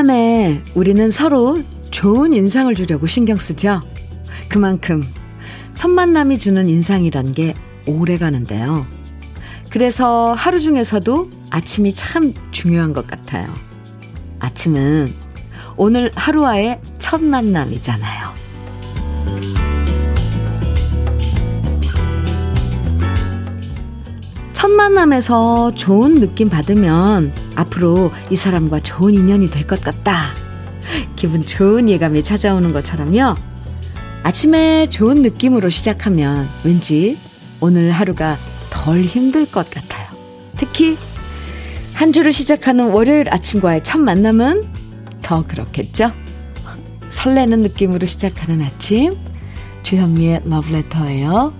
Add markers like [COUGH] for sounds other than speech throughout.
만남에 우리는 서로 좋은 인상을 주려고 신경 쓰죠. 그만큼 첫 만남이 주는 인상이란 게 오래 가는데요. 그래서 하루 중에서도 아침이 참 중요한 것 같아요. 아침은 오늘 하루와의 첫 만남이잖아요. 첫 만남에서 좋은 느낌 받으면 앞으로 이 사람과 좋은 인연이 될 것 같다. 기분 좋은 예감이 찾아오는 것처럼요. 아침에 좋은 느낌으로 시작하면 왠지 오늘 하루가 덜 힘들 것 같아요. 특히 한 주를 시작하는 월요일 아침과의 첫 만남은 더 그렇겠죠? 설레는 느낌으로 시작하는 아침. 주현미의 러브레터예요.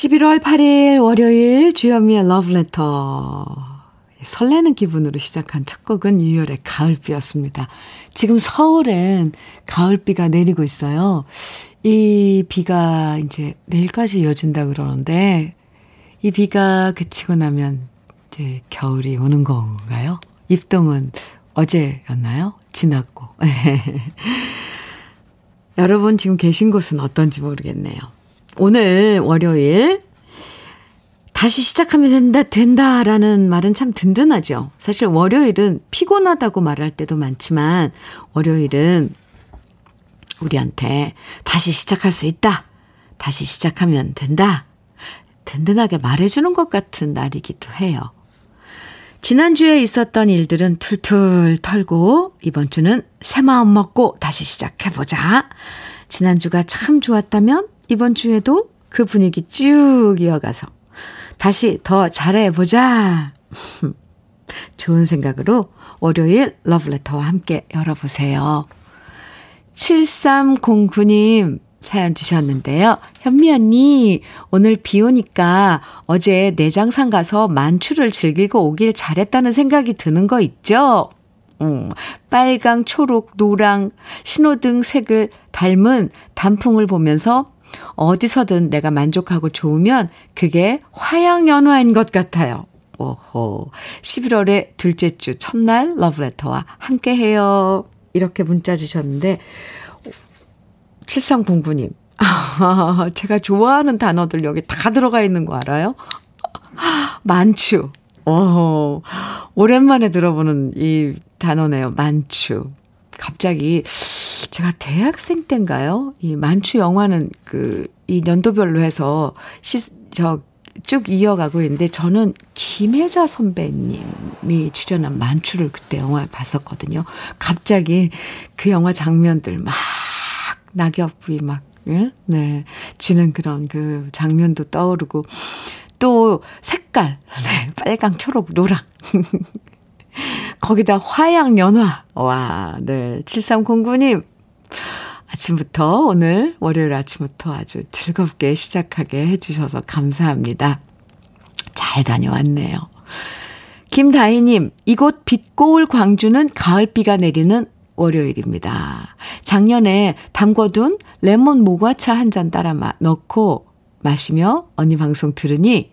11월 8일 월요일 주현미의 러브레터. 설레는 기분으로 시작한 첫 곡은 유열의 가을비였습니다. 지금 서울엔 가을비가 내리고 있어요. 이 비가 이제 내일까지 이어진다 그러는데 이 비가 그치고 나면 이제 겨울이 오는 건가요? 입동은 어제였나요? 지났고. [LAUGHS] 여러분 지금 계신 곳은 어떤지 모르겠네요. 오늘 월요일 다시 시작하면 된다, 된다라는 말은 참 든든하죠. 사실 월요일은 피곤하다고 말할 때도 많지만, 월요일은 우리한테 다시 시작할 수 있다. 다시 시작하면 된다. 든든하게 말해주는 것 같은 날이기도 해요. 지난주에 있었던 일들은 툴툴 털고, 이번 주는 새 마음 먹고 다시 시작해보자. 지난주가 참 좋았다면, 이번 주에도 그 분위기 쭉 이어가서 다시 더 잘해보자. [LAUGHS] 좋은 생각으로 월요일 러브레터와 함께 열어보세요. 7309님 사연 주셨는데요. 현미 언니, 오늘 비 오니까 어제 내장산 가서 만추를 즐기고 오길 잘했다는 생각이 드는 거 있죠? 음, 빨강, 초록, 노랑, 신호등 색을 닮은 단풍을 보면서 어디서든 내가 만족하고 좋으면 그게 화양연화인 것 같아요. 오호. 11월의 둘째 주 첫날 러브레터와 함께 해요. 이렇게 문자 주셨는데, 7309님. 아, [LAUGHS] 제가 좋아하는 단어들 여기 다 들어가 있는 거 알아요? 만추. 오, 오랜만에 들어보는 이 단어네요. 만추. 갑자기 제가 대학생 때인가요? 이 만추 영화는 그, 이 연도별로 해서 시, 저, 쭉 이어가고 있는데 저는 김혜자 선배님이 출연한 만추를 그때 영화에 봤었거든요. 갑자기 그 영화 장면들 막 낙엽이 막, 예? 네, 지는 그런 그 장면도 떠오르고 또 색깔, [LAUGHS] 네, 빨강, 초록, 노랑. [LAUGHS] 거기다 화양 연화. 와, 네. 7309님. 아침부터, 오늘 월요일 아침부터 아주 즐겁게 시작하게 해주셔서 감사합니다. 잘 다녀왔네요. 김다희님, 이곳 빛고울 광주는 가을비가 내리는 월요일입니다. 작년에 담궈둔 레몬 모과차 한 잔 따라 마, 넣고 마시며 언니 방송 들으니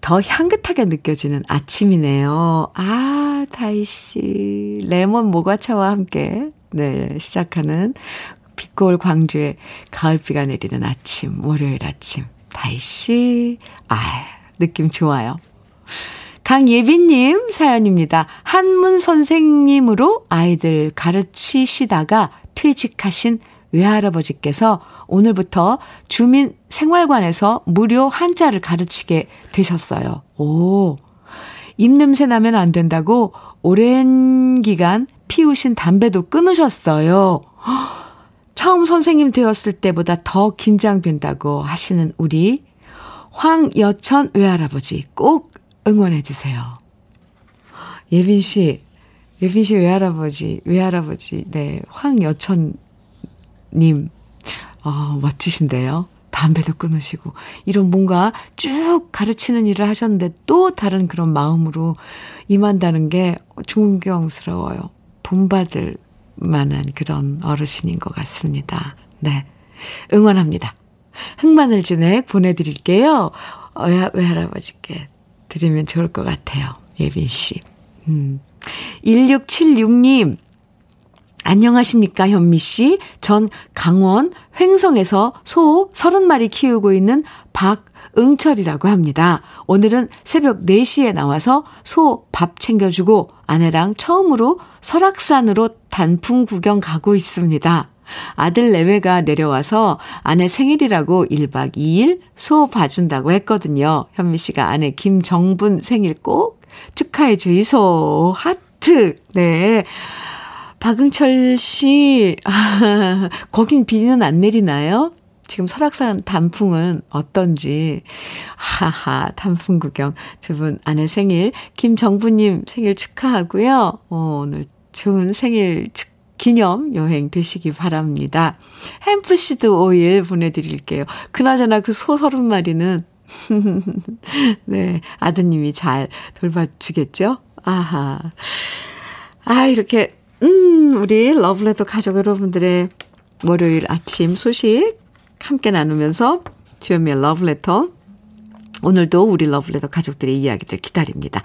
더 향긋하게 느껴지는 아침이네요. 아, 다이씨. 레몬 모과차와 함께, 네, 시작하는 빛고울 광주의 가을비가 내리는 아침, 월요일 아침. 다이씨. 아, 느낌 좋아요. 강예빈님 사연입니다. 한문 선생님으로 아이들 가르치시다가 퇴직하신 외할아버지께서 오늘부터 주민 생활관에서 무료 한자를 가르치게 되셨어요. 오. 입냄새 나면 안 된다고 오랜 기간 피우신 담배도 끊으셨어요. 처음 선생님 되었을 때보다 더 긴장된다고 하시는 우리 황여천 외할아버지 꼭 응원해 주세요. 예빈 씨, 예빈 씨 외할아버지, 외할아버지, 네, 황여천 님, 어, 멋지신데요. 담배도 끊으시고, 이런 뭔가 쭉 가르치는 일을 하셨는데 또 다른 그런 마음으로 임한다는 게 존경스러워요. 본받을 만한 그런 어르신인 것 같습니다. 네. 응원합니다. 흑마늘 진액 보내드릴게요. 어, 외할아버지께 드리면 좋을 것 같아요. 예빈 씨. 음. 1676님, 안녕하십니까, 현미 씨. 전 강원 횡성에서 소 30마리 키우고 있는 박응철이라고 합니다. 오늘은 새벽 4시에 나와서 소 밥 챙겨주고 아내랑 처음으로 설악산으로 단풍 구경 가고 있습니다. 아들 내외가 내려와서 아내 생일이라고 1박 2일 소 봐준다고 했거든요. 현미 씨가 아내 김정분 생일 꼭 축하해 주이소. 하트. 네. 박응철 씨, 아, [LAUGHS] 거긴 비는 안 내리나요? 지금 설악산 단풍은 어떤지. 하하, 단풍 구경. 두 분 아내 생일, 김정부님 생일 축하하고요. 어, 오늘 좋은 생일 축 기념 여행 되시기 바랍니다. 햄프시드 오일 보내드릴게요. 그나저나 그 소 서른 마리는 네, 아드님이 잘 돌봐주겠죠? 아하. 아, 이렇게, 음, 우리 러브레터 가족 여러분들의 월요일 아침 소식 함께 나누면서 주현미의 러브레터 오늘도 우리 러브레터 가족들의 이야기들 기다립니다.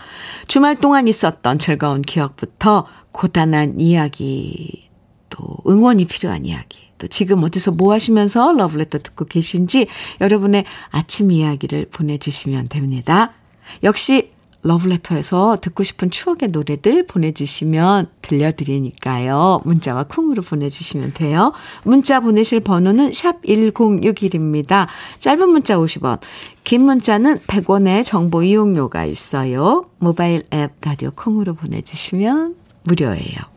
주말 동안 있었던 즐거운 기억부터 고단한 이야기, 또 응원이 필요한 이야기, 또 지금 어디서 뭐 하시면서 러브레터 듣고 계신지 여러분의 아침 이야기를 보내주시면 됩니다. 역시 러브레터에서 듣고 싶은 추억의 노래들 보내주시면 들려드리니까요. 문자와 콩으로 보내주시면 돼요. 문자 보내실 번호는 샵 1061입니다. 짧은 문자 50원, 긴 문자는 100원의 정보 이용료가 있어요. 모바일 앱 라디오 콩으로 보내주시면 무료예요.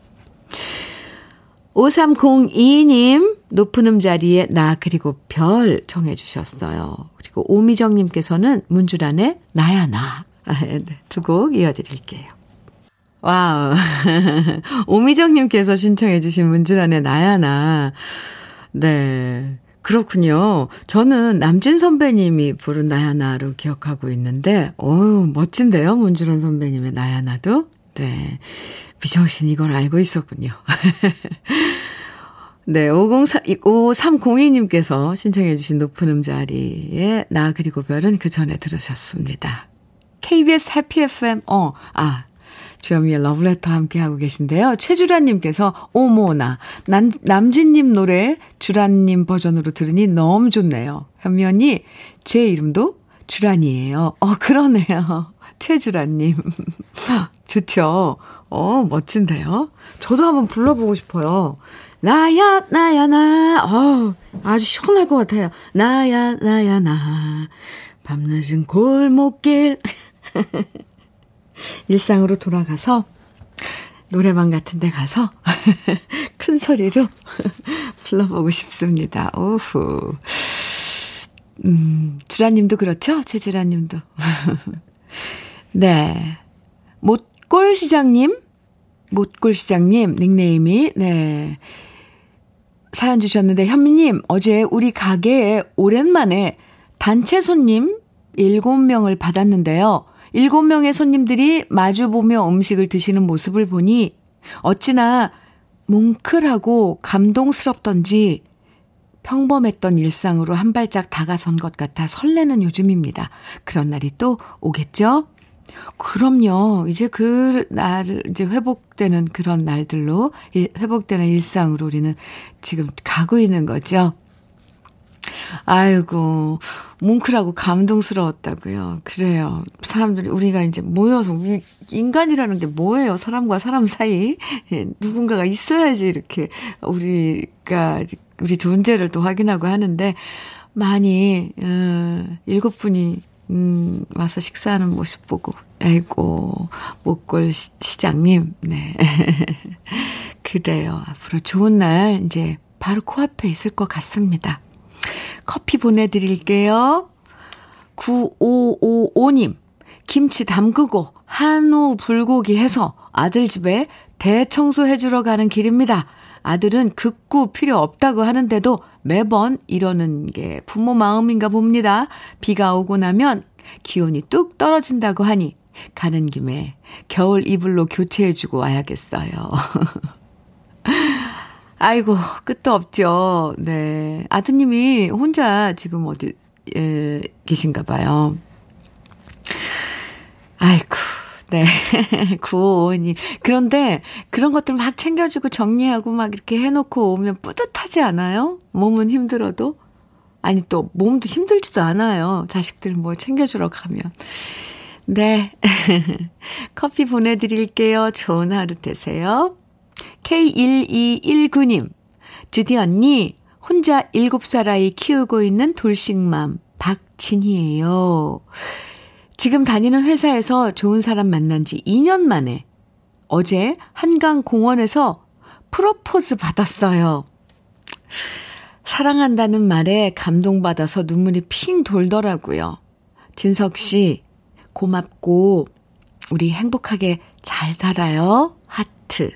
5302님, 높은음자리의 나 그리고 별 청해주셨어요. 그리고 오미정님께서는 문주란의 나야나. 두 곡 이어드릴게요. 와우. [LAUGHS] 오미정님께서 신청해주신 문주란의 나야나. 네. 그렇군요. 저는 남진 선배님이 부른 나야나로 기억하고 있는데, 어우, 멋진데요? 문주란 선배님의 나야나도? 네. 미정 씨는 이걸 알고 있었군요. [LAUGHS] 네, 504, 5302님께서 신청해주신 높은 음자리에 나 그리고 별은 그 전에 들으셨습니다. KBS 해피 FM, 어, 아, 주현미의 러브레터 함께하고 계신데요. 최주란님께서, 오모나, 남, 남진님 노래 주란님 버전으로 들으니 너무 좋네요. 현미 언니, 제 이름도 주란이에요. 어, 그러네요. [LAUGHS] 최주란님. [LAUGHS] 좋죠. 어, 멋진데요. 저도 한번 불러보고 싶어요. 나야, 나야, 나. 어, 아주 시원할 것 같아요. 나야, 나야, 나. 밤늦은 골목길. [LAUGHS] [LAUGHS] 일상으로 돌아가서 노래방 같은 데 가서 [LAUGHS] 큰 소리로 [LAUGHS] 불러보고 싶습니다. 오후. 음, 주라님도 그렇죠? 최주라님도. 네. 못골 시장님? 못골 시장님, 닉네임이, 네. 사연 주셨는데, 현미님, 어제 우리 가게에 오랜만에 단체 손님 7명을 받았는데요. 일곱 명의 손님들이 마주보며 음식을 드시는 모습을 보니 어찌나 뭉클하고 감동스럽던지 평범했던 일상으로 한 발짝 다가선 것 같아 설레는 요즘입니다. 그런 날이 또 오겠죠? 그럼요. 이제 그 날, 이제 회복되는 그런 날들로, 회복되는 일상으로 우리는 지금 가고 있는 거죠. 아이고, 뭉클하고 감동스러웠다고요. 그래요. 사람들이 우리가 이제 모여서 인간이라는 게 뭐예요? 사람과 사람 사이 예, 누군가가 있어야지 이렇게 우리가 우리 존재를 또 확인하고 하는데 많이 어, 일곱 분이 음, 와서 식사하는 모습 보고 아이고 목골 시장님 네 [LAUGHS] 그래요. 앞으로 좋은 날 이제 바로 코앞에 있을 것 같습니다. 커피 보내드릴게요. 9555님, 김치 담그고 한우 불고기 해서 아들 집에 대청소해주러 가는 길입니다. 아들은 극구 필요 없다고 하는데도 매번 이러는 게 부모 마음인가 봅니다. 비가 오고 나면 기온이 뚝 떨어진다고 하니 가는 김에 겨울 이불로 교체해주고 와야겠어요. [LAUGHS] 아이고, 끝도 없죠. 네. 아드님이 혼자 지금 어디, 에, 계신가 봐요. 아이고, 네. [LAUGHS] 구호원이. 그런데 그런 것들 막 챙겨주고 정리하고 막 이렇게 해놓고 오면 뿌듯하지 않아요? 몸은 힘들어도? 아니, 또 몸도 힘들지도 않아요. 자식들 뭐 챙겨주러 가면. 네. [LAUGHS] 커피 보내드릴게요. 좋은 하루 되세요. K1219님. 주디 언니, 혼자 7살 아이 키우고 있는 돌싱맘 박진희예요. 지금 다니는 회사에서 좋은 사람 만난 지 2년 만에 어제 한강 공원에서 프로포즈 받았어요. 사랑한다는 말에 감동받아서 눈물이 핑 돌더라고요. 진석 씨, 고맙고, 우리 행복하게 잘 살아요. 하트.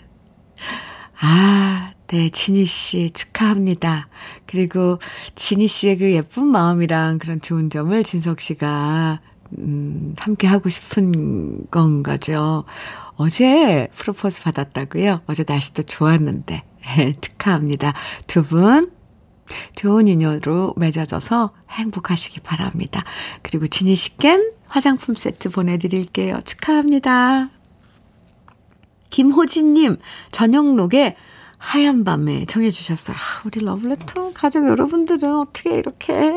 아, 네, 지니 씨 축하합니다. 그리고 지니 씨의 그 예쁜 마음이랑 그런 좋은 점을 진석 씨가 음, 함께 하고 싶은 건 거죠. 어제 프로포즈 받았다고요? 어제 날씨도 좋았는데. [LAUGHS] 축하합니다. 두 분, 좋은 인연으로 맺어져서 행복하시기 바랍니다. 그리고 지니 씨껜 화장품 세트 보내드릴게요. 축하합니다. 김호진님, 저녁록에 하얀 밤에 청해주셨어요. 아, 우리 러블레터 가족 여러분들은 어떻게 이렇게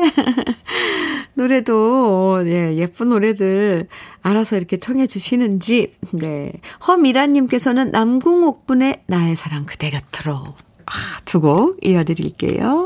[LAUGHS] 노래도 예, 예쁜 노래들 알아서 이렇게 청해주시는지 네 허미라님께서는 남궁옥분의 나의 사랑 그대 곁으로 아, 두곡 이어드릴게요.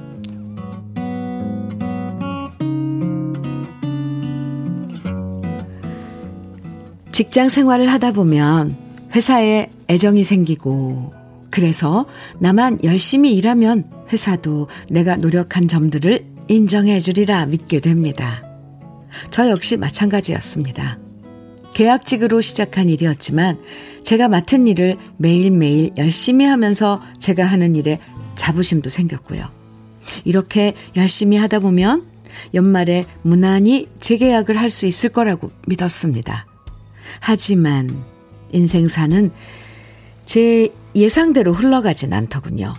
직장 생활을 하다 보면 회사에 애정이 생기고 그래서 나만 열심히 일하면 회사도 내가 노력한 점들을 인정해 주리라 믿게 됩니다. 저 역시 마찬가지였습니다. 계약직으로 시작한 일이었지만 제가 맡은 일을 매일매일 열심히 하면서 제가 하는 일에 자부심도 생겼고요. 이렇게 열심히 하다 보면 연말에 무난히 재계약을 할 수 있을 거라고 믿었습니다. 하지만 인생사는 제 예상대로 흘러가진 않더군요.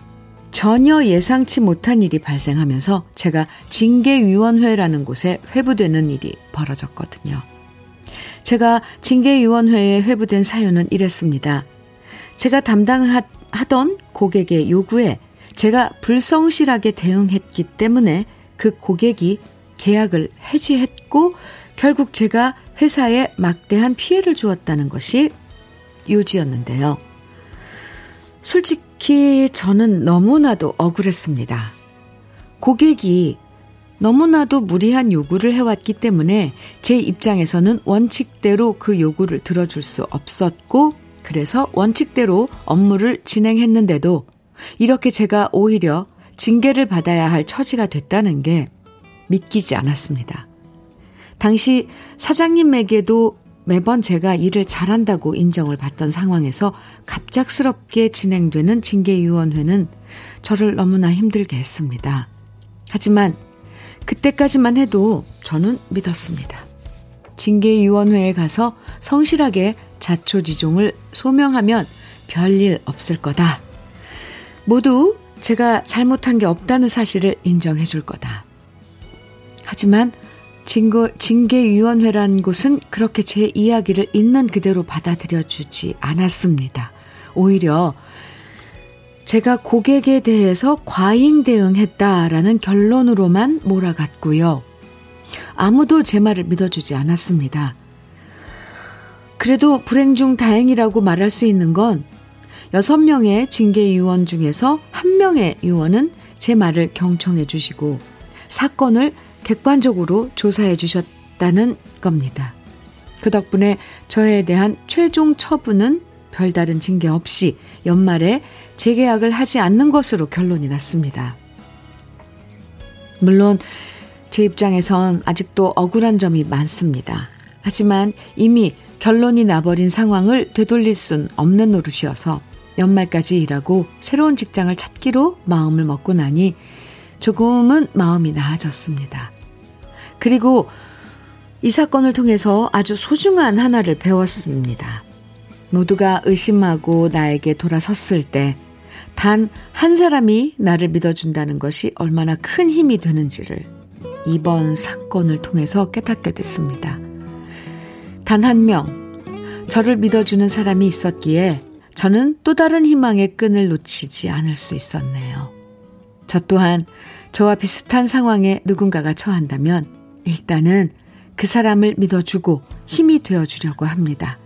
전혀 예상치 못한 일이 발생하면서 제가 징계위원회라는 곳에 회부되는 일이 벌어졌거든요. 제가 징계위원회에 회부된 사연은 이랬습니다. 제가 담당하던 고객의 요구에 제가 불성실하게 대응했기 때문에 그 고객이 계약을 해지했고 결국 제가 회사에 막대한 피해를 주었다는 것이 요지였는데요. 솔직히 저는 너무나도 억울했습니다. 고객이 너무나도 무리한 요구를 해왔기 때문에 제 입장에서는 원칙대로 그 요구를 들어줄 수 없었고, 그래서 원칙대로 업무를 진행했는데도 이렇게 제가 오히려 징계를 받아야 할 처지가 됐다는 게 믿기지 않았습니다. 당시 사장님에게도 매번 제가 일을 잘한다고 인정을 받던 상황에서 갑작스럽게 진행되는 징계위원회는 저를 너무나 힘들게 했습니다. 하지만 그때까지만 해도 저는 믿었습니다. 징계위원회에 가서 성실하게 자초지종을 소명하면 별일 없을 거다. 모두 제가 잘못한 게 없다는 사실을 인정해 줄 거다. 하지만 징거, 징계위원회란 곳은 그렇게 제 이야기를 있는 그대로 받아들여 주지 않았습니다. 오히려 제가 고객에 대해서 과잉 대응했다라는 결론으로만 몰아갔고요. 아무도 제 말을 믿어주지 않았습니다. 그래도 불행 중 다행이라고 말할 수 있는 건 6명의 징계위원 중에서 1명의 위원은 제 말을 경청해 주시고 사건을 객관적으로 조사해 주셨다는 겁니다. 그 덕분에 저에 대한 최종 처분은 별다른 징계 없이 연말에 재계약을 하지 않는 것으로 결론이 났습니다. 물론 제 입장에선 아직도 억울한 점이 많습니다. 하지만 이미 결론이 나버린 상황을 되돌릴 순 없는 노릇이어서 연말까지 일하고 새로운 직장을 찾기로 마음을 먹고 나니 조금은 마음이 나아졌습니다. 그리고 이 사건을 통해서 아주 소중한 하나를 배웠습니다. 모두가 의심하고 나에게 돌아섰을 때 단 한 사람이 나를 믿어준다는 것이 얼마나 큰 힘이 되는지를 이번 사건을 통해서 깨닫게 됐습니다. 단 한 명, 저를 믿어주는 사람이 있었기에 저는 또 다른 희망의 끈을 놓치지 않을 수 있었네요. 저 또한 저와 비슷한 상황에 누군가가 처한다면 일단은 그 사람을 믿어주고 힘이 되어주려고 합니다.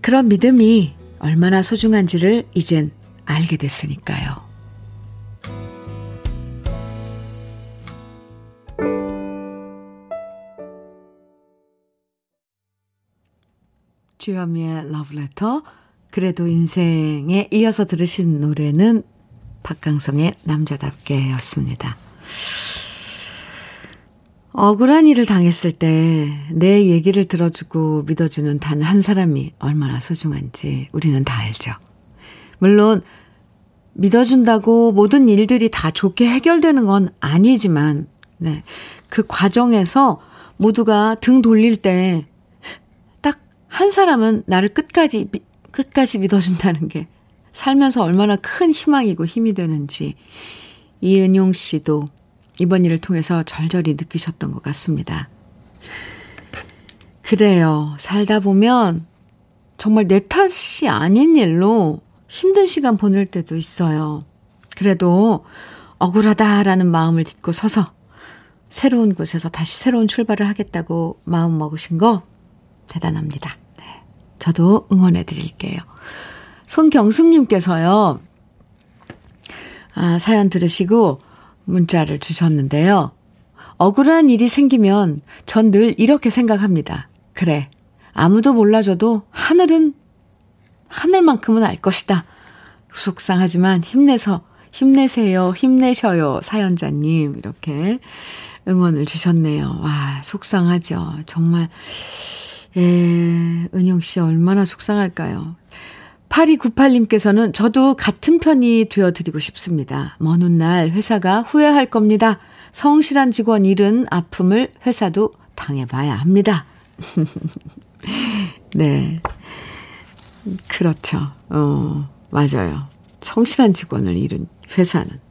그런 믿음이 얼마나 소중한지를 이젠 알게 됐으니까요. 주현미의 러브레터 그래도 인생에 이어서 들으신 노래는 박강성의 남자답게 였습니다. 억울한 일을 당했을 때 내 얘기를 들어주고 믿어주는 단 한 사람이 얼마나 소중한지 우리는 다 알죠. 물론 믿어준다고 모든 일들이 다 좋게 해결되는 건 아니지만, 네. 그 과정에서 모두가 등 돌릴 때 딱 한 사람은 나를 끝까지 끝까지 믿어준다는 게 살면서 얼마나 큰 희망이고 힘이 되는지 이은용 씨도 이번 일을 통해서 절절히 느끼셨던 것 같습니다. 그래요. 살다 보면 정말 내 탓이 아닌 일로 힘든 시간 보낼 때도 있어요. 그래도 억울하다라는 마음을 딛고 서서 새로운 곳에서 다시 새로운 출발을 하겠다고 마음 먹으신 거 대단합니다. 저도 응원해 드릴게요. 손경숙님께서요, 아, 사연 들으시고 문자를 주셨는데요. 억울한 일이 생기면 전 늘 이렇게 생각합니다. 그래. 아무도 몰라줘도 하늘은, 하늘만큼은 알 것이다. 속상하지만 힘내서, 힘내세요. 힘내셔요. 사연자님. 이렇게 응원을 주셨네요. 와, 속상하죠. 정말. 예, 은영 씨 얼마나 속상할까요? 8298님께서는 저도 같은 편이 되어드리고 싶습니다. 먼 훗날 회사가 후회할 겁니다. 성실한 직원 잃은 아픔을 회사도 당해봐야 합니다. [LAUGHS] 네. 그렇죠. 어, 맞아요. 성실한 직원을 잃은 회사는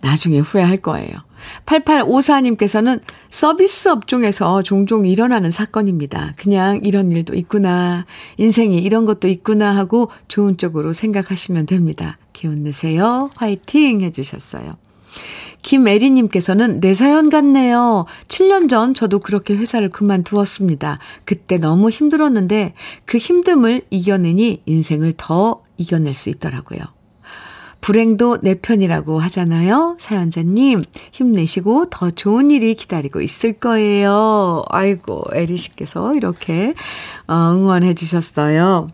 나중에 후회할 거예요. 8854님께서는 서비스 업종에서 종종 일어나는 사건입니다. 그냥 이런 일도 있구나. 인생에 이런 것도 있구나 하고 좋은 쪽으로 생각하시면 됩니다. 기운 내세요. 화이팅 해주셨어요. 김애리님께서는 내 사연 같네요. 7년 전 저도 그렇게 회사를 그만두었습니다. 그때 너무 힘들었는데 그 힘듦을 이겨내니 인생을 더 이겨낼 수 있더라고요. 불행도 내 편이라고 하잖아요. 사연자님, 힘내시고 더 좋은 일이 기다리고 있을 거예요. 아이고, 에리 씨께서 이렇게 어, 응원해 주셨어요.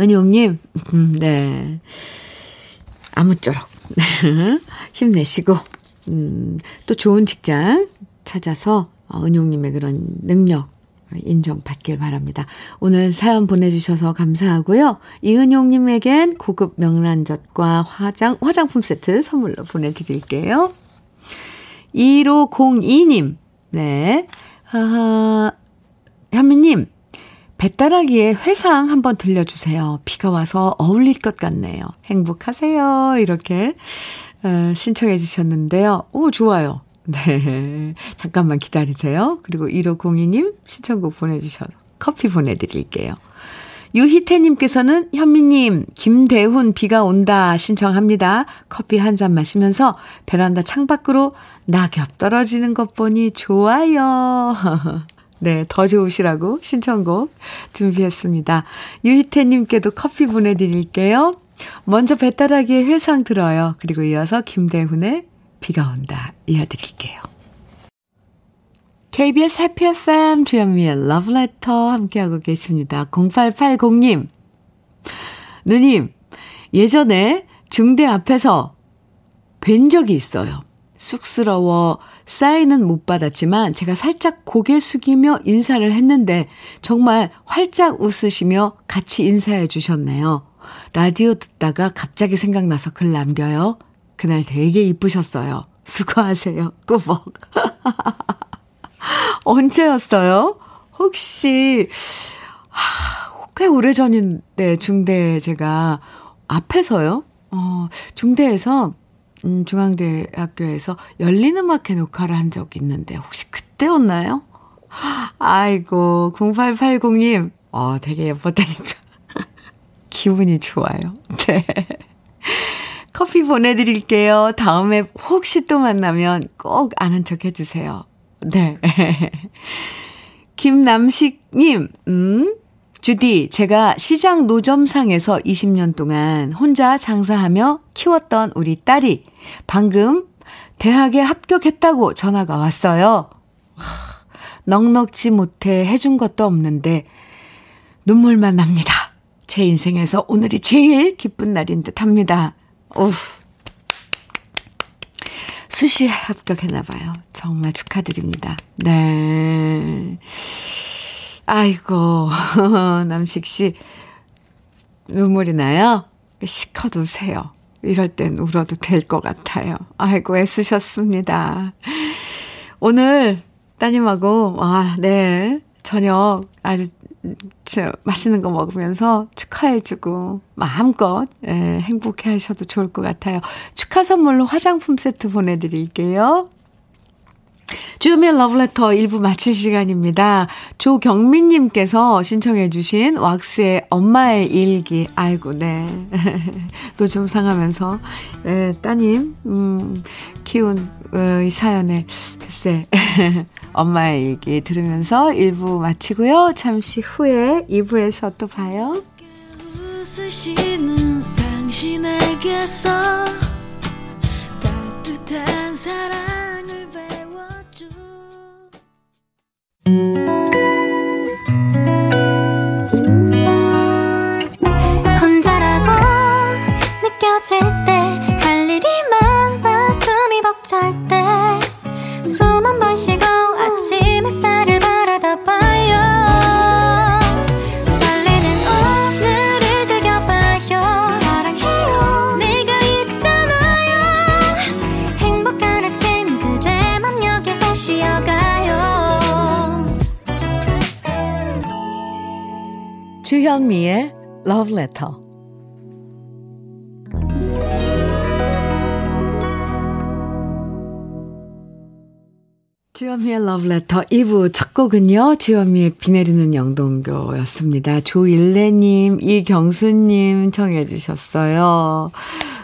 은용님, 음, 네. 아무쪼록 [LAUGHS] 힘내시고, 음, 또 좋은 직장 찾아서 어, 은용님의 그런 능력 인정받길 바랍니다. 오늘 사연 보내주셔서 감사하고요. 이은용님에겐 고급 명란젓과 화장, 화장품 세트 선물로 보내드릴게요. 1502님, 네. 아, 현미님, 배따라기에 회상 한번 들려주세요. 비가 와서 어울릴 것 같네요. 행복하세요. 이렇게 어, 신청해 주셨는데요. 오, 좋아요. 네. 잠깐만 기다리세요. 그리고 1502님 신청곡 보내주셔서 커피 보내드릴게요. 유희태님께서는 현미님, 김대훈 비가 온다 신청합니다. 커피 한 잔 마시면서 베란다 창밖으로 낙엽 떨어지는 것 보니 좋아요. [LAUGHS] 네, 더 좋으시라고 신청곡 준비했습니다. 유희태님께도 커피 보내드릴게요. 먼저 배따라기의 회상 들어요. 그리고 이어서 김대훈의 비가 온다 이어드릴게요. KBS 해피 FM 주현미의 러브레터 함께하고 계십니다. 0880님. 누님, 예전에 중대 앞에서 뵌 적이 있어요. 쑥스러워 사인은 못 받았지만 제가 살짝 고개 숙이며 인사를 했는데 정말 활짝 웃으시며 같이 인사해 주셨네요. 라디오 듣다가 갑자기 생각나서 글 남겨요. 그날 되게 이쁘셨어요. 수고하세요. 꾸벅. [LAUGHS] 언제였어요? 혹시, 하, 꽤 오래 전인데, 중대 제가 앞에서요? 어, 중대에서, 음, 중앙대학교에서 열린음악회 녹화를 한 적이 있는데, 혹시 그때였나요? 아이고, 0880님, 어, 되게 예뻤다니까. [LAUGHS] 기분이 좋아요. 네. 커피 보내드릴게요. 다음에 혹시 또 만나면 꼭 아는 척 해주세요. 네. [LAUGHS] 김남식님, 음, 주디, 제가 시장 노점상에서 20년 동안 혼자 장사하며 키웠던 우리 딸이 방금 대학에 합격했다고 전화가 왔어요. 넉넉지 못해 해준 것도 없는데 눈물만 납니다. 제 인생에서 오늘이 제일 기쁜 날인 듯 합니다. 오우. 수시에 합격했나봐요. 정말 축하드립니다. 네. 아이고, [LAUGHS] 남식 씨, 눈물이 나요? 시컷 우세요. 이럴 땐 울어도 될 것 같아요. 아이고, 애쓰셨습니다. 오늘 따님하고, 아, 네. 저녁 아주 저 맛있는 거 먹으면서 축하해주고 마음껏 예, 행복해 하셔도 좋을 것 같아요. 축하 선물로 화장품 세트 보내드릴게요. 주요미의 러브레터 1부 마칠 시간입니다. 조경민님께서 신청해주신 왁스의 엄마의 일기. 아이고, 네. [LAUGHS] 노좀 상하면서, 네, 따님, 음, 키운, 어, 이 사연에, 글쎄, [LAUGHS] 엄마의 일기 들으면서 1부 마치고요. 잠시 후에 2부에서 또 봐요. 당신에게서 따뜻한 사랑 숨이 벅찰 때 숨 한 번 쉬고 아침 햇살을 봐 주현미의 Love Letter 주현미의 러브레터 2부 첫 곡은요. 주현미의 비 내리는 영동교였습니다. 조일레님, 이경수님 청해 주셨어요.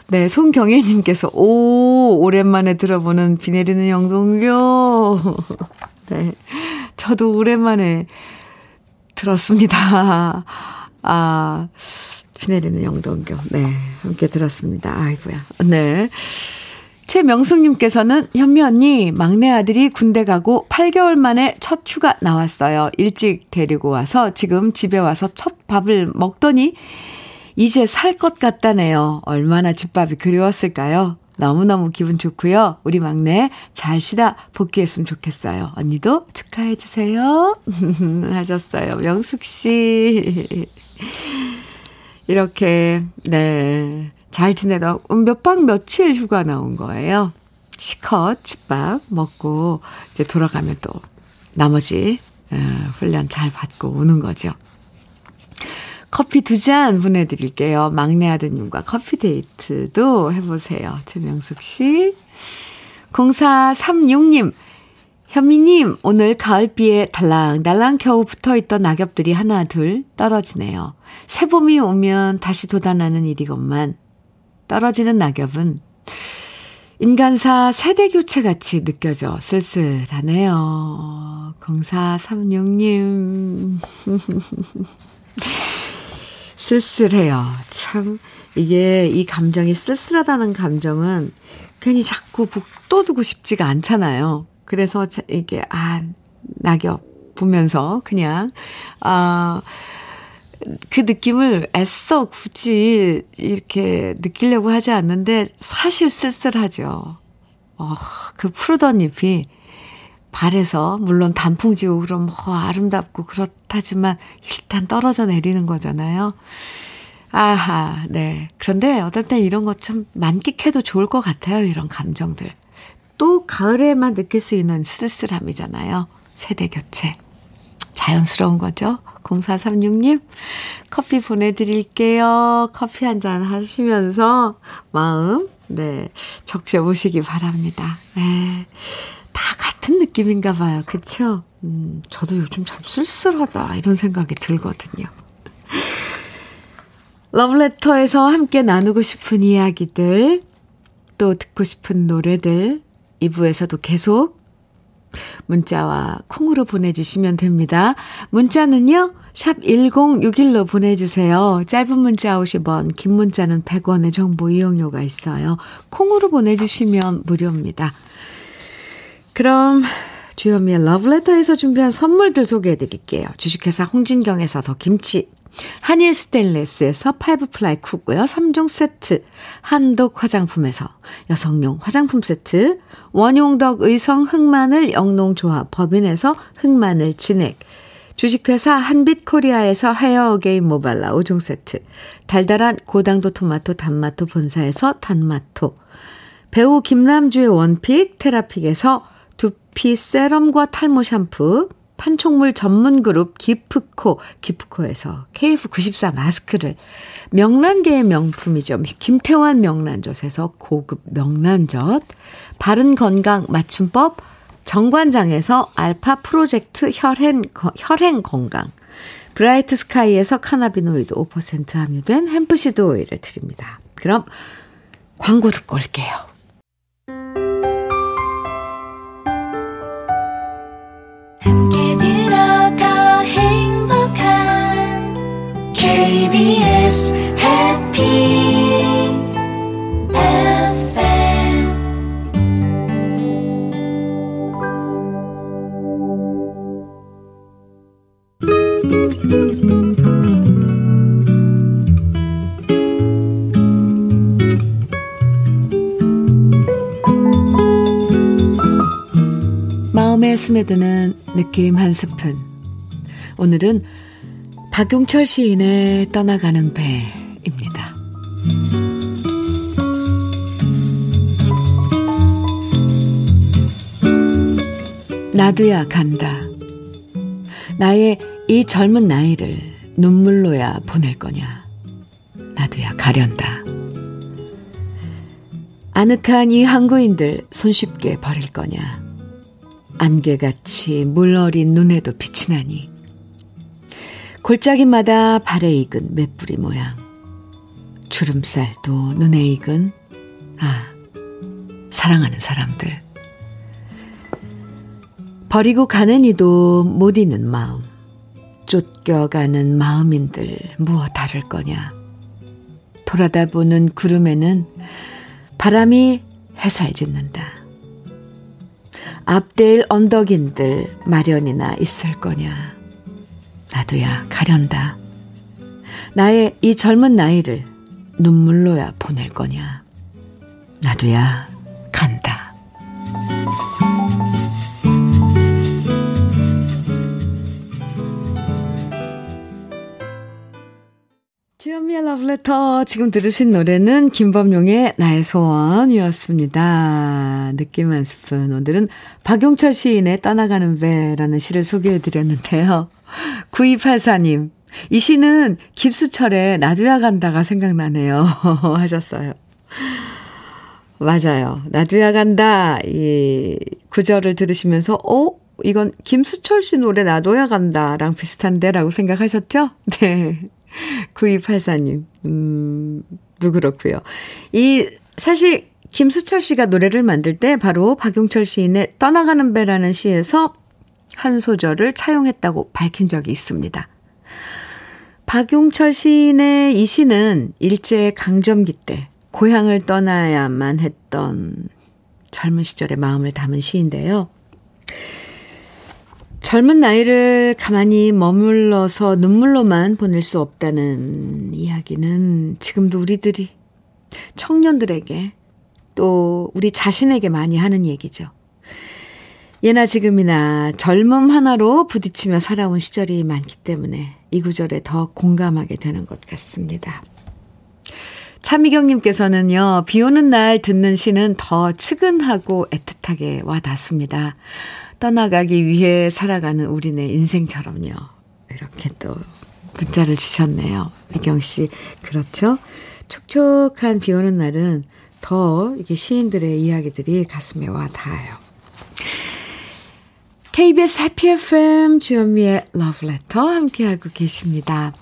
네, 송경애님께서 오 오랜만에 들어보는 비 내리는 영동교. [LAUGHS] 네, 저도 오랜만에 들었습니다. [LAUGHS] 아, 비 내리는 영동교. 네, 함께 들었습니다. 아이고야. 네. 최명숙님께서는 현미 언니 막내 아들이 군대 가고 8개월 만에 첫 휴가 나왔어요. 일찍 데리고 와서 지금 집에 와서 첫 밥을 먹더니 이제 살 것 같다네요. 얼마나 집밥이 그리웠을까요? 너무너무 기분 좋고요. 우리 막내 잘 쉬다 복귀했으면 좋겠어요. 언니도 축하해 주세요. [LAUGHS] 하셨어요. 명숙 씨. [LAUGHS] 이렇게 네. 잘 지내다 몇박 며칠 휴가 나온 거예요. 시컷 집밥 먹고 이제 돌아가면 또 나머지 훈련 잘 받고 오는 거죠. 커피 두 잔 보내드릴게요. 막내 아드님과 커피 데이트도 해보세요. 최명숙 씨. 0436님, 현미님, 오늘 가을비에 달랑달랑 겨우 붙어 있던 낙엽들이 하나, 둘 떨어지네요. 새봄이 오면 다시 돋아나는 일이건만, 떨어지는 낙엽은 인간사 세대 교체 같이 느껴져 쓸쓸하네요. 0436님. [LAUGHS] 쓸쓸해요. 참, 이게, 이 감정이 쓸쓸하다는 감정은 괜히 자꾸 북돋우고 싶지가 않잖아요. 그래서 이게, 아, 낙엽 보면서 그냥, 아, 그 느낌을 애써 굳이 이렇게 느끼려고 하지 않는데 사실 쓸쓸하죠. 어, 그 푸르던 잎이 발에서 물론 단풍지고 그럼 뭐 아름답고 그렇다지만 일단 떨어져 내리는 거잖아요. 아하, 네. 그런데 어떨 땐 이런 것 좀 만끽해도 좋을 것 같아요. 이런 감정들. 또 가을에만 느낄 수 있는 쓸쓸함이잖아요. 세대 교체. 자연스러운 거죠. 0436님, 커피 보내드릴게요. 커피 한 잔 하시면서 마음, 네, 적셔보시기 바랍니다. 네. 다 같은 느낌인가 봐요. 그쵸? 음, 저도 요즘 참 쓸쓸하다. 이런 생각이 들거든요. 러브레터에서 함께 나누고 싶은 이야기들, 또 듣고 싶은 노래들, 2부에서도 계속 문자와 콩으로 보내주시면 됩니다. 문자는요, 샵 1061로 보내주세요. 짧은 문자 50원, 긴 문자는 100원의 정보 이용료가 있어요. 콩으로 보내주시면 무료입니다. 그럼 주현미의 러브레터에서 준비한 선물들 소개해 드릴게요. 주식회사 홍진경에서 더 김치, 한일 스테인레스에서 five ply cookware 3종 세트, 한독 화장품에서 여성용 화장품 세트, 원용덕 의성 흑마늘 영농조합 법인에서 흑마늘 진액, 주식회사 한빛코리아에서 Hair Again 모발라 5종 세트, 달달한 고당도 토마토 단마토 본사에서 단마토, 배우 김남주의 one pick 테라픽에서 두피 세럼과 탈모 샴푸, 판촉물 전문 그룹 기프코, 기프코에서 KF94 마스크를, 명란계의 명품이죠. 김태환 명란젓에서 고급 명란젓, 바른 건강 맞춤법, 정관장에서 알파 프로젝트 혈행, 혈행 건강, Bright Sky에서 cannabinoid 5% 함유된 hemp seed 오일을 드립니다. 그럼 광고 듣고 올게요. KBS 해피 마음에 스며드는 느낌 한 스푼. 오늘은 박용철 시인의 떠나가는 배입니다. 나도야 간다. 나의 이 젊은 나이를 눈물로야 보낼 거냐. 나도야 가련다. 아늑한 이 항구인들 손쉽게 버릴 거냐. 안개같이 물어린 눈에도 빛이 나니. 골짜기마다 발에 익은 맷뿌리 모양. 주름살도 눈에 익은, 아, 사랑하는 사람들. 버리고 가는 이도 못 잊는 마음. 쫓겨가는 마음인들 무엇 다를 거냐. 돌아다 보는 구름에는 바람이 해살 짓는다. 앞대일 언덕인들 마련이나 있을 거냐. 나도야 가련다. 나의 이 젊은 나이를 눈물로야 보낼 거냐. 나도야 간다. 주현미의 러브레터 지금 들으신 노래는 김범용의 나의 소원이었습니다. 느낌 한 스푼 오늘은 박용철 시인의 떠나가는 배라는 시를 소개해드렸는데요. [LAUGHS] 9284님 이 시는 김수철의 나도야 간다가 생각나네요 [LAUGHS] 하셨어요. 맞아요. 나도야 간다 이 구절을 들으시면서 어? 이건 김수철 씨 노래 나도야 간다랑 비슷한데 라고 생각하셨죠? [LAUGHS] 네. 9284님, 음, 도 그렇고요. 이, 사실, 김수철 씨가 노래를 만들 때 바로 박용철 시인의 떠나가는 배라는 시에서 한 소절을 차용했다고 밝힌 적이 있습니다. 박용철 시인의 이 시는 일제 강점기 때 고향을 떠나야만 했던 젊은 시절의 마음을 담은 시인데요. 젊은 나이를 가만히 머물러서 눈물로만 보낼 수 없다는 이야기는 지금도 우리들이 청년들에게 또 우리 자신에게 많이 하는 얘기죠. 예나 지금이나 젊음 하나로 부딪히며 살아온 시절이 많기 때문에 이 구절에 더 공감하게 되는 것 같습니다. 차미경님께서는요, 비 오는 날 듣는 시는 더 측은하고 애틋하게 와 닿습니다. 떠나가기 위해 살아가는 우리네 인생처럼요. 이렇게 또 문자를 주셨네요. 미경 씨. 그렇죠? 촉촉한 비 오는 날은 더 이게 시인들의 이야기들이 가슴에 와 닿아요. KBS 해피 FM 주현미의 러브레터 함께하고 계십니다.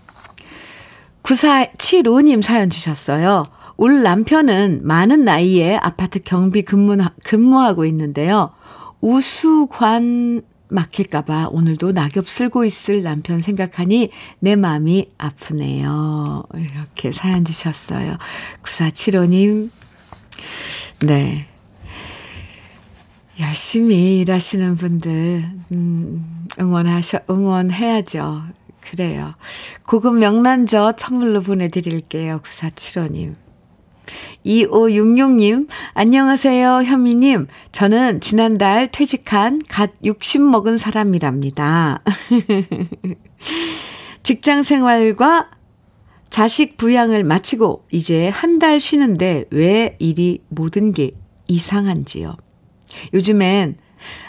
9475님 사연 주셨어요. 올 남편은 많은 나이에 아파트 경비 근무, 근무하고 있는데요. 우수관 막힐까봐 오늘도 낙엽 쓸고 있을 남편 생각하니 내 마음이 아프네요. 이렇게 사연 주셨어요. 9475님. 네. 열심히 일하시는 분들, 음, 응원하셔, 응원해야죠. 그래요. 고급 명란젓 선물로 보내드릴게요. 9475님. 2566님, 안녕하세요, 현미님. 저는 지난달 퇴직한 갓 60 먹은 사람이랍니다. [LAUGHS] 직장 생활과 자식 부양을 마치고 이제 한 달 쉬는데 왜 일이 모든 게 이상한지요. 요즘엔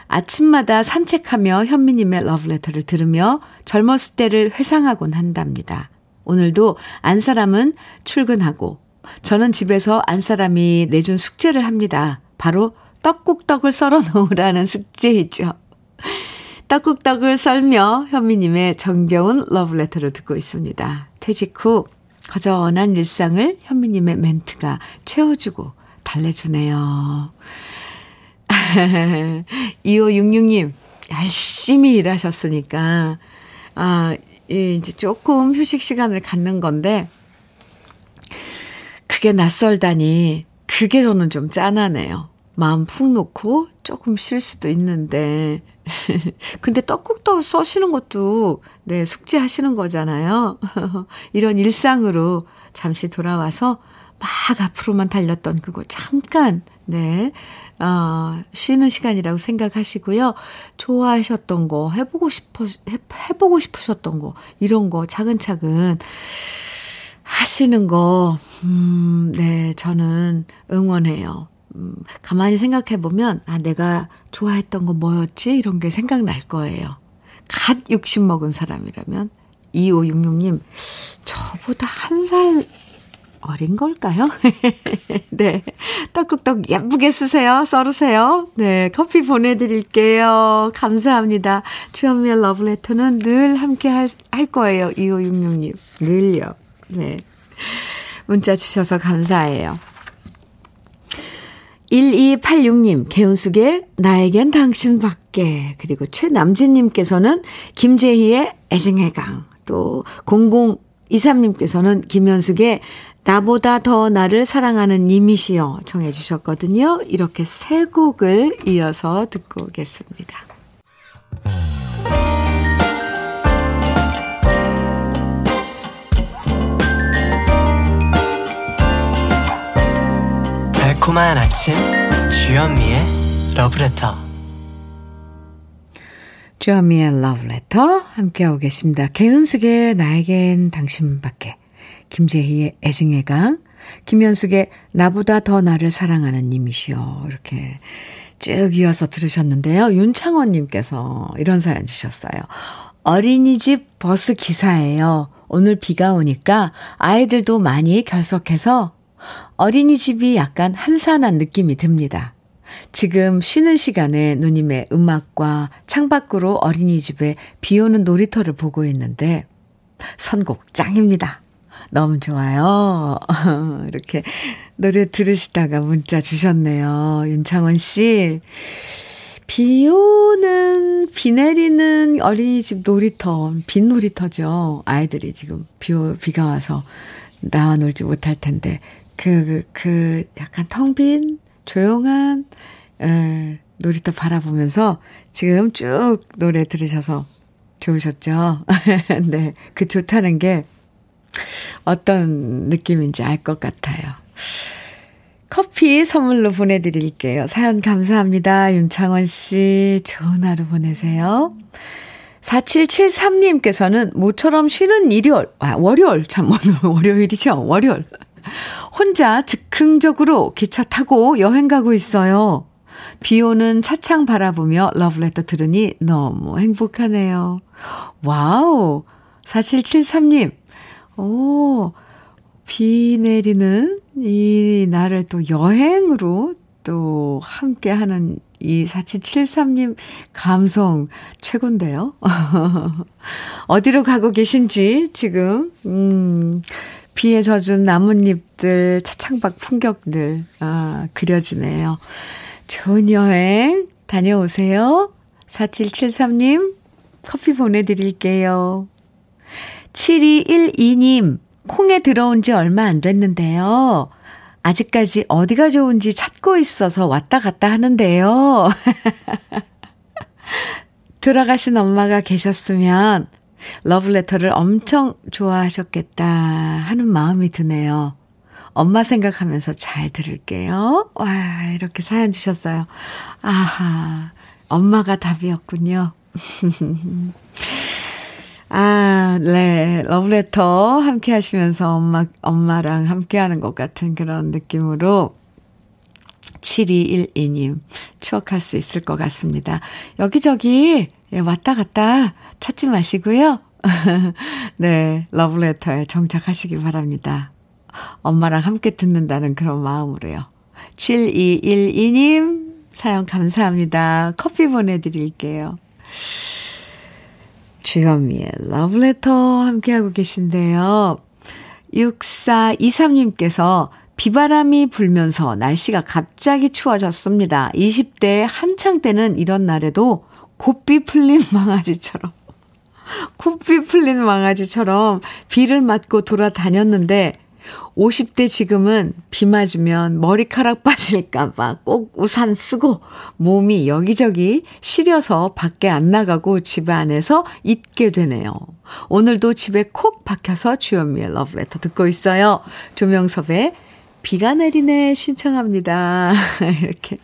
아침마다 산책하며 현미님의 러브레터를 들으며 젊었을 때를 회상하곤 한답니다. 오늘도 안 사람은 출근하고 저는 집에서 안 사람이 내준 숙제를 합니다. 바로 떡국떡을 썰어 놓으라는 숙제이죠. 떡국떡을 썰며 현미님의 정겨운 러브레터를 듣고 있습니다. 퇴직 후 거저한 일상을 현미님의 멘트가 채워주고 달래주네요. [LAUGHS] 2566님, 열심히 일하셨으니까, 아, 이제 조금 휴식 시간을 갖는 건데, 그게 낯설다니, 그게 저는 좀 짠하네요. 마음 푹 놓고 조금 쉴 수도 있는데. [LAUGHS] 근데 떡국떡 써시는 것도, 네, 숙제하시는 거잖아요. [LAUGHS] 이런 일상으로 잠시 돌아와서 막 앞으로만 달렸던 그거 잠깐, 네, 어, 쉬는 시간이라고 생각하시고요. 좋아하셨던 거, 해보고 싶어, 해, 해보고 싶으셨던 거, 이런 거 차근차근 하시는 거, 음, 네, 저는 응원해요. 음, 가만히 생각해 보면, 아, 내가 좋아했던 거 뭐였지? 이런 게 생각날 거예요. 갓 60 먹은 사람이라면, 2566님, 저보다 한 살 어린 걸까요? [LAUGHS] 네. 떡국떡 예쁘게 쓰세요. 썰으세요. 네. 커피 보내드릴게요. 감사합니다. 주현미의 러브레터는 늘 함께 할, 할 거예요. 2566님. 늘요. 네. 문자 주셔서 감사해요. 1286님, 개운숙의 나에겐 당신밖에, 그리고 최남진님께서는 김재희의 애증해강, 또 0023님께서는 김현숙의 나보다 더 나를 사랑하는 님이시여 정해 주셨거든요. 이렇게 세 곡을 이어서 듣고 오겠습니다. 달콤한 아침 주현미의 러브레터 주현미의 러브레터 함께하고 계십니다. 개은숙의 나에겐 당신밖에 김재희의 애증의 강, 김현숙의 나보다 더 나를 사랑하는 님이시여. 이렇게 쭉 이어서 들으셨는데요. 윤창원님께서 이런 사연 주셨어요. 어린이집 버스 기사예요. 오늘 비가 오니까 아이들도 많이 결석해서 어린이집이 약간 한산한 느낌이 듭니다. 지금 쉬는 시간에 누님의 음악과 창밖으로 어린이집에 비 오는 놀이터를 보고 있는데 선곡 짱입니다. 너무 좋아요. [LAUGHS] 이렇게 노래 들으시다가 문자 주셨네요. 윤창원 씨. 비 오는, 비 내리는 어린이집 놀이터, 빈 놀이터죠. 아이들이 지금 비, 비가 와서 나와 놀지 못할 텐데, 그, 그, 약간 텅 빈, 조용한, 에, 놀이터 바라보면서 지금 쭉 노래 들으셔서 좋으셨죠? [LAUGHS] 네. 그 좋다는 게 어떤 느낌인지 알 것 같아요. 커피 선물로 보내드릴게요. 사연 감사합니다. 윤창원 씨. 좋은 하루 보내세요. 4773님께서는 모처럼 쉬는 일요일, 아, 월요일, 참, [LAUGHS] 월요일이죠? 월요일. 혼자 즉흥적으로 기차 타고 여행 가고 있어요. 비 오는 차창 바라보며 러브레터 들으니 너무 행복하네요. 와우! 4773님. 오, 비 내리는 이 날을 또 여행으로 또 함께 하는 이 4773님 감성 최곤데요. [LAUGHS] 어디로 가고 계신지 지금, 음, 비에 젖은 나뭇잎들, 차창밖 풍경들, 아, 그려지네요. 좋은 여행 다녀오세요. 4773님, 커피 보내드릴게요. 7212님, 콩에 들어온 지 얼마 안 됐는데요. 아직까지 어디가 좋은지 찾고 있어서 왔다 갔다 하는데요. [LAUGHS] 돌아가신 엄마가 계셨으면 러브레터를 엄청 좋아하셨겠다 하는 마음이 드네요. 엄마 생각하면서 잘 들을게요. 와, 이렇게 사연 주셨어요. 아하, 엄마가 답이었군요. [LAUGHS] 아, 네. 러브레터 함께 하시면서 엄마, 엄마랑 함께 하는 것 같은 그런 느낌으로 7212님 추억할 수 있을 것 같습니다. 여기저기 예, 왔다 갔다 찾지 마시고요. [LAUGHS] 네. 러브레터에 정착하시기 바랍니다. 엄마랑 함께 듣는다는 그런 마음으로요. 7212님 사연 감사합니다. 커피 보내드릴게요. 주현미의 러브레터 함께하고 계신데요. 6423님께서 비바람이 불면서 날씨가 갑자기 추워졌습니다. 20대 한창 때는 이런 날에도 곱비 풀린 [LAUGHS] 망아지처럼, 곱비 풀린 망아지처럼 비를 맞고 돌아다녔는데 50대 지금은 비 맞으면 머리카락 빠질까봐 꼭 우산 쓰고 몸이 여기저기 시려서 밖에 안 나가고 집 안에서 있게 되네요. 오늘도 집에 콕 박혀서 주현미의 러브레터 듣고 있어요. 조명섭의 비가 내리네 신청합니다. [LAUGHS] 이렇게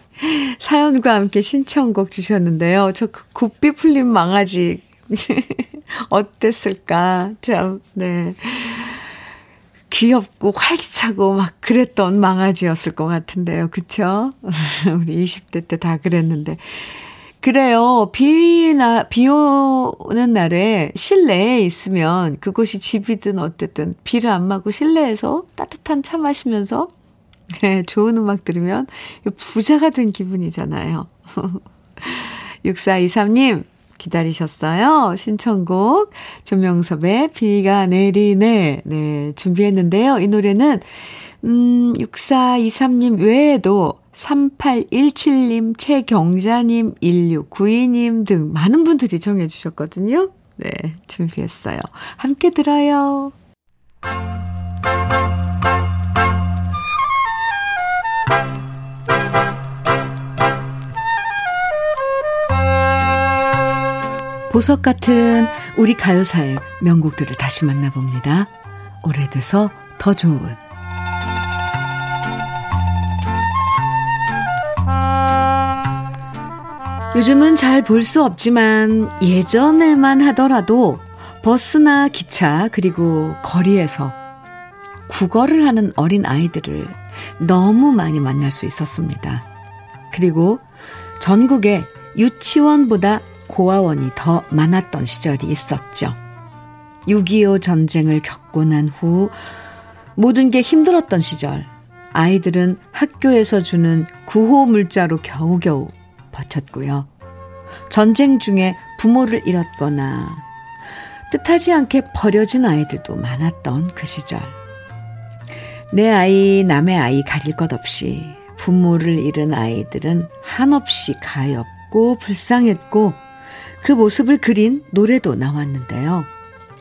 사연과 함께 신청곡 주셨는데요. 저 그 곱비 풀린 망아지 [LAUGHS] 어땠을까? 참, 네. 귀엽고 활기차고 막 그랬던 망아지였을 것 같은데요. 그쵸? [LAUGHS] 우리 20대 때 다 그랬는데. 그래요. 비나, 비 오는 날에 실내에 있으면 그곳이 집이든 어쨌든 비를 안 맞고 실내에서 따뜻한 차 마시면서 네, 좋은 음악 들으면 부자가 된 기분이잖아요. [LAUGHS] 6423님, 기다리셨어요. 신청곡 조명섭의 비가 내리네 네 준비했는데요. 이 노래는 음 6423님 외에도 3817님, 최경자님, 1692님 등 많은 분들이 정해 주셨거든요. 네, 준비했어요. 함께 들어요. 보석 같은 우리 가요사의 명곡들을 다시 만나봅니다. 오래돼서 더 좋은 요즘은 잘 볼 수 없지만 예전에만 하더라도 버스나 기차 그리고 거리에서 국어를 하는 어린 아이들을 너무 많이 만날 수 있었습니다. 그리고 전국에 유치원보다 고아원이 더 많았던 시절이 있었죠. 6.25 전쟁을 겪고 난 후 모든 게 힘들었던 시절, 아이들은 학교에서 주는 구호 물자로 겨우겨우 버텼고요. 전쟁 중에 부모를 잃었거나 뜻하지 않게 버려진 아이들도 많았던 그 시절. 내 아이, 남의 아이 가릴 것 없이 부모를 잃은 아이들은 한없이 가엾고 불쌍했고 그 모습을 그린 노래도 나왔는데요.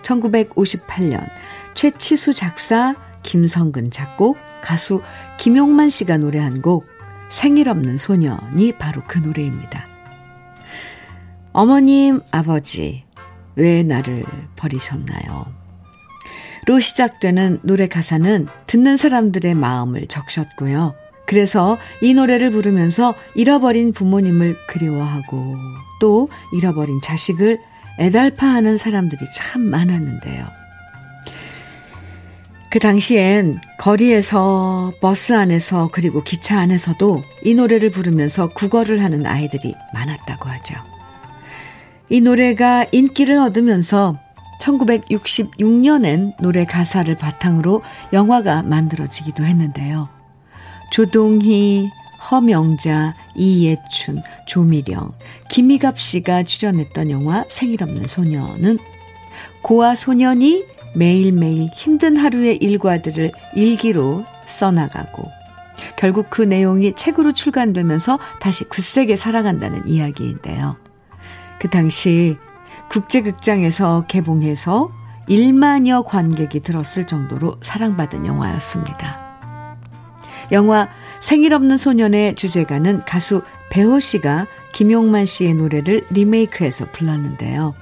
1958년 최치수 작사, 김성근 작곡, 가수 김용만 씨가 노래한 곡 생일 없는 소년이 바로 그 노래입니다. 어머님, 아버지, 왜 나를 버리셨나요? 로 시작되는 노래 가사는 듣는 사람들의 마음을 적셨고요. 그래서 이 노래를 부르면서 잃어버린 부모님을 그리워하고 또 잃어버린 자식을 애달파하는 사람들이 참 많았는데요. 그 당시엔 거리에서 버스 안에서 그리고 기차 안에서도 이 노래를 부르면서 국어를 하는 아이들이 많았다고 하죠. 이 노래가 인기를 얻으면서 1966년엔 노래 가사를 바탕으로 영화가 만들어지기도 했는데요. 조동희, 허명자, 이예춘, 조미령, 김희갑 씨가 출연했던 영화 생일 없는 소녀는 고아 소년이 매일매일 힘든 하루의 일과들을 일기로 써나가고 결국 그 내용이 책으로 출간되면서 다시 굳세게 살아간다는 이야기인데요. 그 당시 국제극장에서 개봉해서 1만여 관객이 들었을 정도로 사랑받은 영화였습니다. 영화 생일 없는 소년의 주제가는 가수 배호 씨가 김용만 씨의 노래를 리메이크해서 불렀는데요.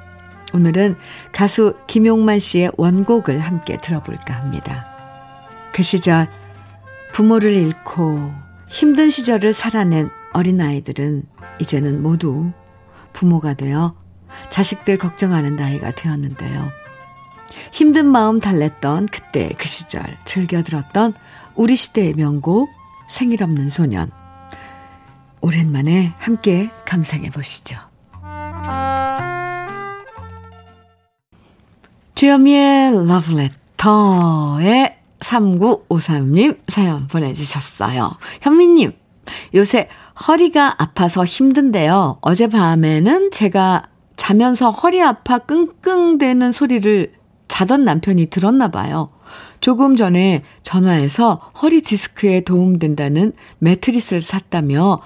오늘은 가수 김용만 씨의 원곡을 함께 들어볼까 합니다. 그 시절 부모를 잃고 힘든 시절을 살아낸 어린아이들은 이제는 모두 부모가 되어 자식들 걱정하는 나이가 되었는데요. 힘든 마음 달랬던 그때 그 시절 즐겨 들었던 우리 시대의 명곡 생일 없는 소년. 오랜만에 함께 감상해 보시죠. 주현미의 러브레터에 3953님 사연 보내주셨어요. 현미님, 요새 허리가 아파서 힘든데요. 어젯밤에는 제가 자면서 허리 아파 끙끙대는 소리를 자던 남편이 들었나 봐요. 조금 전에 전화해서 허리 디스크에 도움된다는 매트리스를 샀다며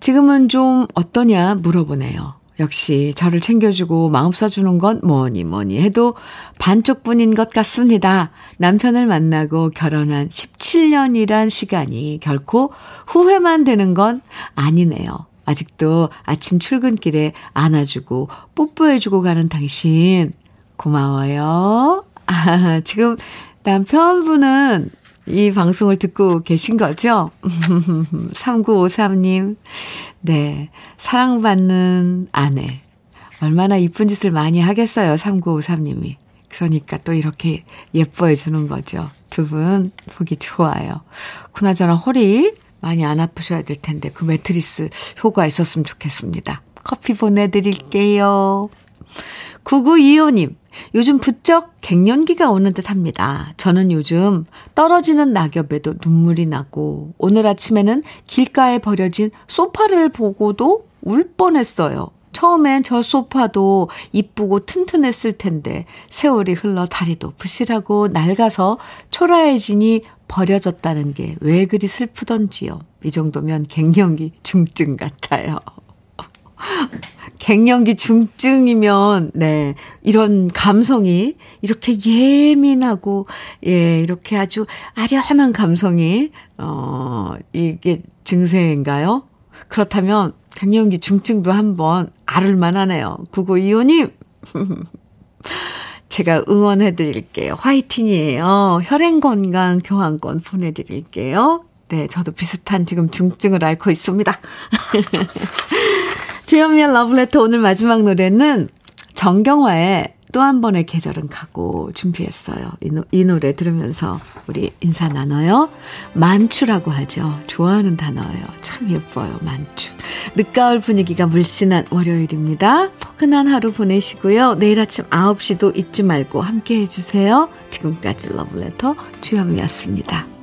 지금은 좀 어떠냐 물어보네요. 역시 저를 챙겨주고 마음 써주는 건 뭐니 뭐니 해도 반쪽뿐인 것 같습니다. 남편을 만나고 결혼한 17년이란 시간이 결코 후회만 되는 건 아니네요. 아직도 아침 출근길에 안아주고 뽀뽀해주고 가는 당신 고마워요. 아, [LAUGHS] 지금 남편분은 이 방송을 듣고 계신 거죠? [LAUGHS] 3953님. 네. 사랑받는 아내. 얼마나 이쁜 짓을 많이 하겠어요, 3953님이. 그러니까 또 이렇게 예뻐해 주는 거죠. 두 분 보기 좋아요. 그나저나 허리 많이 안 아프셔야 될 텐데 그 매트리스 효과 있었으면 좋겠습니다. 커피 보내드릴게요. 9925님, 요즘 부쩍 갱년기가 오는 듯 합니다. 저는 요즘 떨어지는 낙엽에도 눈물이 나고, 오늘 아침에는 길가에 버려진 소파를 보고도 울 뻔했어요. 처음엔 저 소파도 이쁘고 튼튼했을 텐데, 세월이 흘러 다리도 부실하고 낡아서 초라해지니 버려졌다는 게 왜 그리 슬프던지요. 이 정도면 갱년기 중증 같아요. 갱년기 중증이면, 네, 이런 감성이 이렇게 예민하고, 예, 이렇게 아주 아련한 감성이, 어, 이게 증세인가요? 그렇다면 갱년기 중증도 한번 앓을만 하네요. 9925님! [LAUGHS] 제가 응원해 드릴게요. 화이팅이에요. 혈행 건강 교환권 보내 드릴게요. 네, 저도 비슷한 지금 중증을 앓고 있습니다. [LAUGHS] 주현미의 러브레터 오늘 마지막 노래는 정경화의 또 한 번의 계절은 가고 준비했어요. 이, 노, 이 노래 들으면서 우리 인사 나눠요. 만추라고 하죠. 좋아하는 단어예요. 참 예뻐요. 만추. 늦가을 분위기가 물씬한 월요일입니다. 포근한 하루 보내시고요. 내일 아침 9시도 잊지 말고 함께 해주세요. 지금까지 러브레터 주현미였습니다.